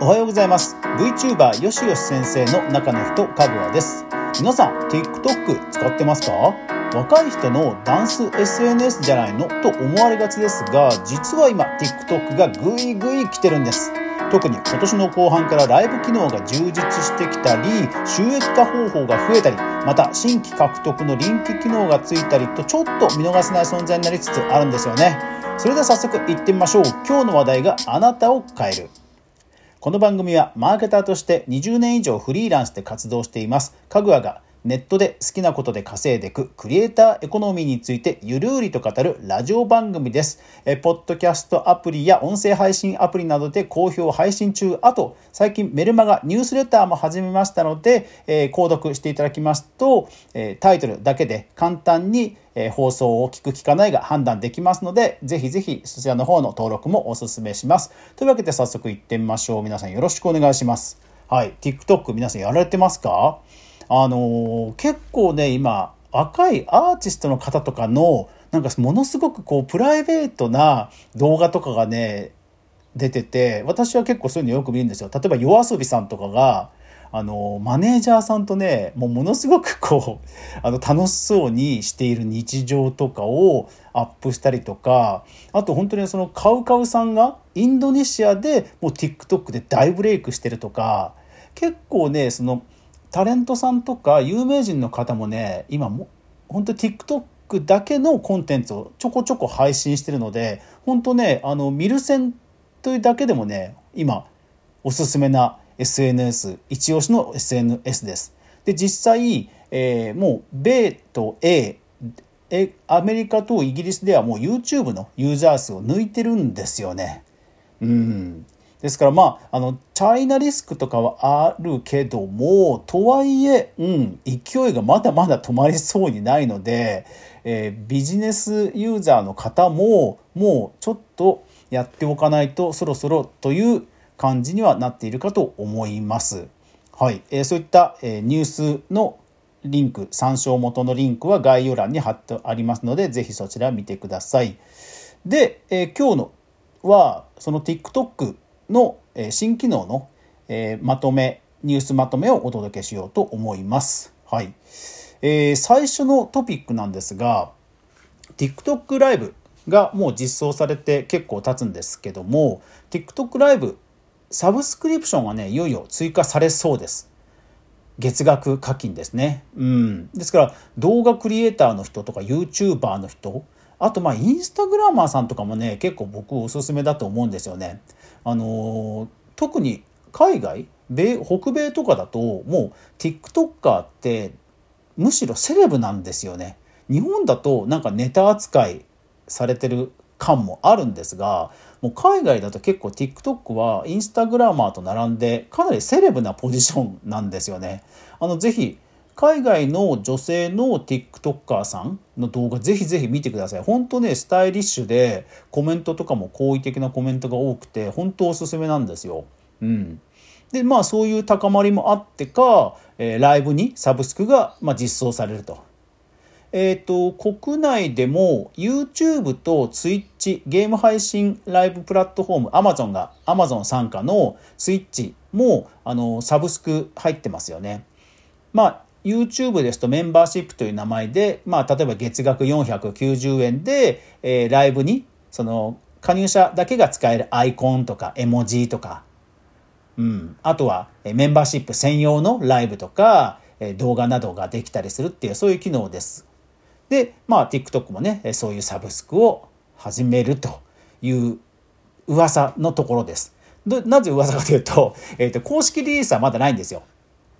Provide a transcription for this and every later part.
おはようございます。VTuber よしよし先生の中の人かぐわです。皆さん TikTok 使ってますか？若い人のダンス SNS じゃないのと思われがちですが実は今 TikTok がぐいぐい来てるんです。特に今年の後半からライブ機能が充実してきたり収益化方法が増えたりまた新規獲得のリンク機能がついたりとちょっと見逃せない存在になりつつあるんですよね。それでは早速いってみましょう。今日の話題があなたを変える。この番組はマーケターとして20年以上フリーランスで活動しています。かぐわがネットで好きなことで稼いでいくクリエイターエコノミーについてゆるうりと語るラジオ番組です。えポッドキャストアプリや音声配信アプリなどで好評配信中。あと、最近メルマガニュースレターも始めましたので、えー、購読していただきますと、えー、タイトルだけで簡単にえ放送を聞く聞かないが判断できますので、ぜひぜひそちらの方の登録もお勧めします。というわけで早速行ってみましょう。皆さんよろしくお願いします。はい。TikTok 皆さんやられてますか？あのー、結構ね、今、若いアーティストの方とかの、なんかものすごくこう、プライベートな動画とかがね、出てて、私は結構そういうのよく見るんですよ。例えば、夜遊びさんとかが、あの、マネージャーさんとね、もうものすごくこう、あの、楽しそうにしている日常とかをアップしたりとか、あと本当にそのカウカウさんがインドネシアでもう TikTok で大ブレイクしてるとか、結構ね、その、タレントさんとか有名人の方もね今も本当 TikTok だけのコンテンツをちょこちょこ配信してるので本当ねあのミルセンというだけでもね今おすすめな SNS 一押しの SNS です。で実際、えー、もう米と A えアメリカとイギリスではもう YouTube のユーザー数を抜いてるんですよね。うんですからまああのチャイナリスクとかはあるけどもとはいえ、うん、勢いがまだまだ止まりそうにないので、えー、ビジネスユーザーの方ももうちょっとやっておかないとそろそろという感じにはなっているかと思います。はい、えー、そういった、えー、ニュースのリンク参照元のリンクは概要欄に貼ってありますので是非そちら見てください。で、えー、今日のはその TikTok の新機能のまとめニュースまとめをお届けしようと思います。はい、えー、最初のトピックなんですが TikTok ライブがもう実装されて結構経つんですけども TikTok ライブサブスクリプションがねいよいよ追加されそうです。月額課金ですね。うん。ですから動画クリエイターの人とか YouTuber の人あとまあインスタグラマーさんとかもね結構僕おすすめだと思うんですよね。あの特に海外米北米とかだともう TikToker ってむしろセレブなんですよね。日本だとなんかネタ扱いされてる感もあるんですがもう海外だと結構 TikTok はインスタグラマーと並んでかなりセレブなポジションなんですよね。あのぜひ海外の女性の TikToker さんの動画ぜひぜひ見てください。本当ね、スタイリッシュでコメントとかも好意的なコメントが多くて、本当おすすめなんですよ。うん。で、まあそういう高まりもあってか、えー、ライブにサブスクが、まあ、実装されると。えっ、ー、と、国内でも YouTube と Twitch ゲーム配信ライブプラットフォーム Amazon が Amazon 傘下の Twitch もあのサブスク入ってますよね。まあ YouTube ですとメンバーシップという名前で、まあ、例えば月額490円で、えー、ライブに、その、加入者だけが使えるアイコンとか絵文字とか、うん、あとは、えメンバーシップ専用のライブとか、え動画などができたりするっていう、そういう機能です。で、まあ、TikTok もね、そういうサブスクを始めるという噂のところです。なぜ噂かというと、えっ、ー、と、公式リリースはまだないんですよ。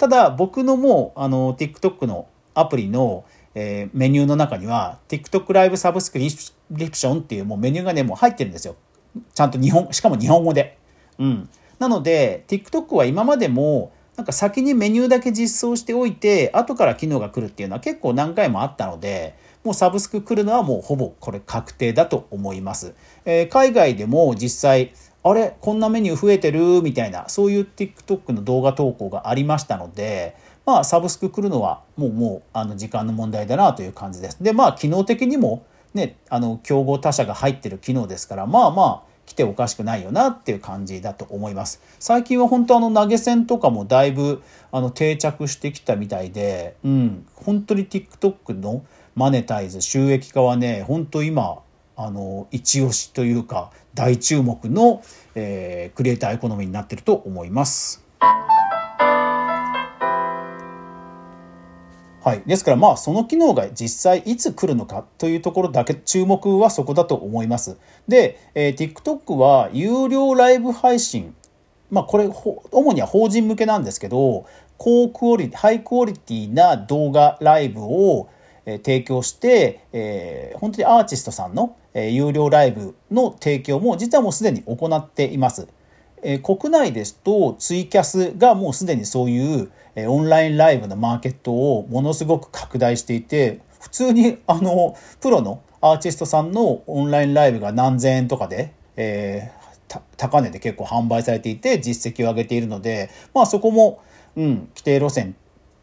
ただ僕のもうあの TikTok のアプリの、えー、メニューの中には TikTok ライブサブスクリプションっていうもうメニューがねもう入ってるんですよ。ちゃんと日本しかも日本語で。うん。なので TikTok は今までもなんか先にメニューだけ実装しておいて後から機能が来るっていうのは結構何回もあったのでもうサブスク来るのはもうほぼこれ確定だと思います。えー、海外でも実際あれこんなメニュー増えてるみたいなそういう TikTok の動画投稿がありましたのでまあサブスク来るのはもうもうあの時間の問題だなという感じです。でまあ機能的にもね、あの、競合他社が入ってる機能ですから、まあまあ、来ておかしくないよなっていう感じだと思います。最近は本当あの投げ銭とかもだいぶあの定着してきたみたいで、うん、本当に TikTok のマネタイズ収益化はね、本当今、あの、一押しというか大注目の、えー、クリエイターエコノミーになってると思います。はい、ですからまあその機能が実際いつ来るのかというところだけ注目はそこだと思います。で、えー、TikTok は有料ライブ配信まあこれ主には法人向けなんですけど高クオリハイクオリティな動画ライブを提供して、えー、本当にアーティストさんのえ有料ライブの提供も実はもうすでに行っています。え、国内ですとツイキャスがもうすでにそういう、え、オンラインライブのマーケットをものすごく拡大していて普通にあのプロのアーティストさんのオンラインライブが何千円とかで、えー、高値で結構販売されていて実績を上げているのでまあそこも、うん、規定路線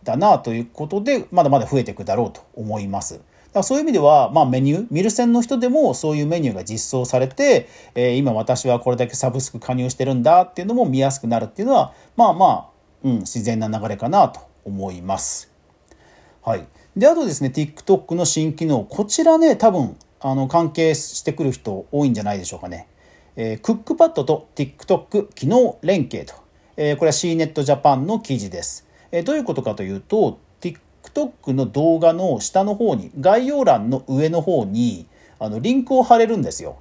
だなということでまだまだ増えていくだろうと思います。だそういう意味では、まあ、メニューミルセンの人でもそういうメニューが実装されて、えー、今私はこれだけサブスク加入してるんだっていうのも見やすくなるっていうのはまあまあ、うん、自然な流れかなと思います。はい、であとですね TikTok の新機能こちらね多分あの関係してくる人多いんじゃないでしょうかね。えー、クックパッドと TikTok 機能連携と、えー、これは CNET Japan の記事です。え、どういうことかというと TikTok の動画の下の方に概要欄の上の方にあのリンクを貼れるんですよ。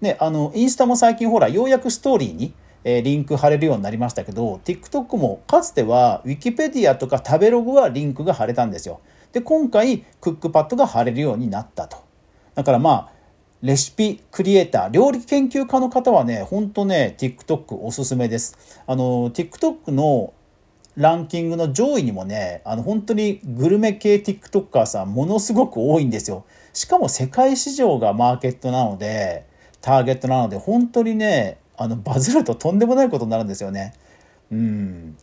ね、あのインスタも最近ほらようやくストーリーに、えー、リンク貼れるようになりましたけど TikTok もかつては Wikipedia とか食べログはリンクが貼れたんですよ。で今回クックパッドが貼れるようになったと。だからまあレシピクリエイター、料理研究家の方はね、ほんとね、TikTok おすすめです。あの、TikTok のランキングの上位にもね、あの本当にグルメ系 TikToker さんものすごく多いんですよ。しかも世界市場がマーケットなので、ターゲットなので、本当にね、あのバズるととんでもないことになるんですよね。うん。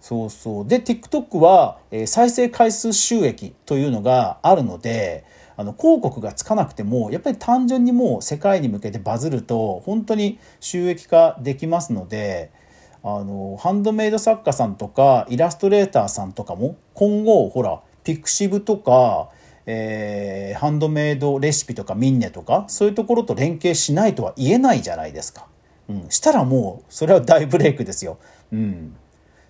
そうそう。で、TikTok は、え、再生回数収益というのがあるので、あの広告がつかなくてもやっぱり単純にもう世界に向けてバズると本当に収益化できますのであのハンドメイド作家さんとかイラストレーターさんとかも今後ほらピクシブとか、えー、ハンドメイドレシピとかミンネとかそういうところと連携しないとは言えないじゃないですか。うん、したらもうそれは大ブレイクですよ。うん、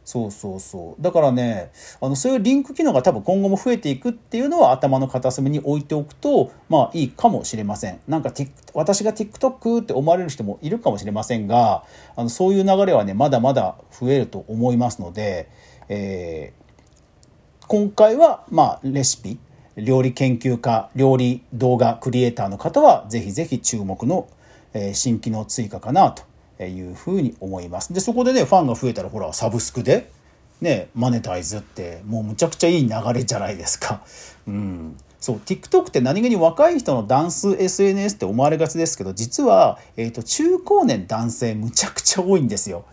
そうそうそう。だからねあのそういうリンク機能が多分今後も増えていくっていうのは頭の片隅に置いておくとまあいいかもしれません。なんか私が TikTok って思われる人もいるかもしれませんがあのそういう流れはねまだまだ増えると思いますので、えー、今回はまあレシピ料理研究家料理動画クリエイターの方はぜひぜひ注目のえ新機能追加かなというふうに思います。で、そこでね、ファンが増えたら、ほら、サブスクで、ね、マネタイズって、もうむちゃくちゃいい流れじゃないですか。うん。そう、TikTok って何気に若い人のダンス SNS って思われがちですけど、実は、えっ、ー、と、中高年男性むちゃくちゃ多いんですよ。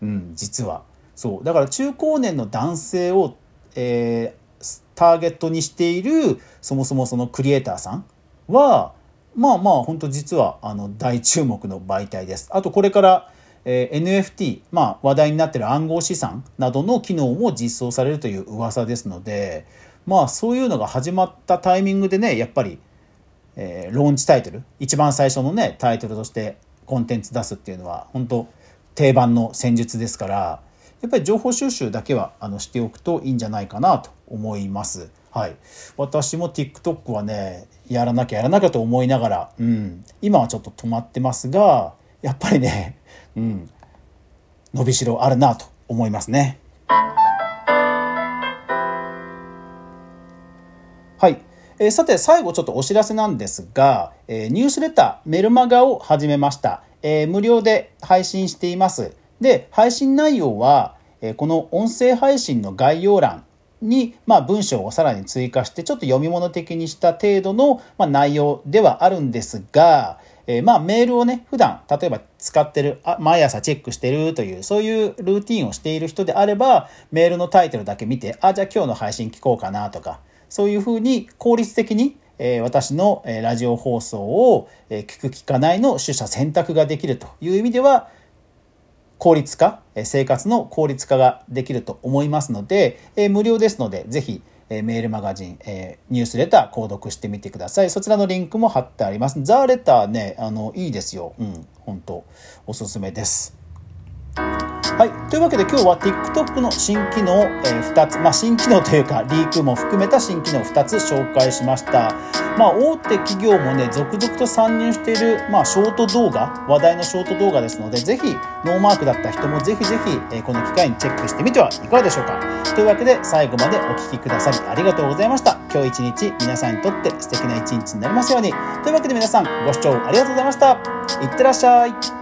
うん、実は。そう。だから中高年の男性を、えー、ターゲットにしている、そもそもそのクリエイターさんは、まあまあ本当実はあの大注目の媒体です。あとこれから、えー、NFT、まあ、話題になっている暗号資産などの機能も実装されるという噂ですのでまあそういうのが始まったタイミングでねやっぱり、えー、ローンチタイトル一番最初のねタイトルとしてコンテンツ出すっていうのは本当定番の戦術ですからやっぱり情報収集だけはあのしておくといいんじゃないかなと思います。はい、私も TikTok はねやらなきゃやらなきゃと思いながら、うん、今はちょっと止まってますがやっぱりね、うん、伸びしろあるなと思いますね。はい。えー、さて、最後ちょっとお知らせなんですが、えー、ニュースレター、メルマガを始めました。えー、無料で配信しています。で、配信内容は、えこの音声配信の概要欄に、まあ、文章をさらに追加してちょっと読み物的にした程度の、ま、内容ではあるんですが、えー、まあメールをね普段例えば使ってるあ毎朝チェックしてるというそういうルーティンをしている人であればメールのタイトルだけ見てあじゃあ今日の配信聞こうかなとかそういうふうに効率的にえ私のラジオ放送を聞く聞かないの取捨選択ができるという意味では効率化生活の効率化ができると思いますので無料ですのでぜひメールマガジン、えニュースレター購読してみてください。そちらのリンクも貼ってあります。ザーレターね、あの、いいですよ。うん、本当おすすめです。はい。というわけで今日は TikTok の新機能、えー、2つ、まあ、新機能というか、リークも含めた新機能2つ紹介しました。まあ、大手企業もね、続々と参入している、まあ、ショート動画、話題のショート動画ですので、ぜひ、ノーマークだった人もぜひぜひ、えー、この機会にチェックしてみてはいかがでしょうか。というわけで、最後までお聴きくださりありがとうございました。今日一日、皆さんにとって素敵な一日になりますように。というわけで皆さん、ご視聴ありがとうございました。いってらっしゃい。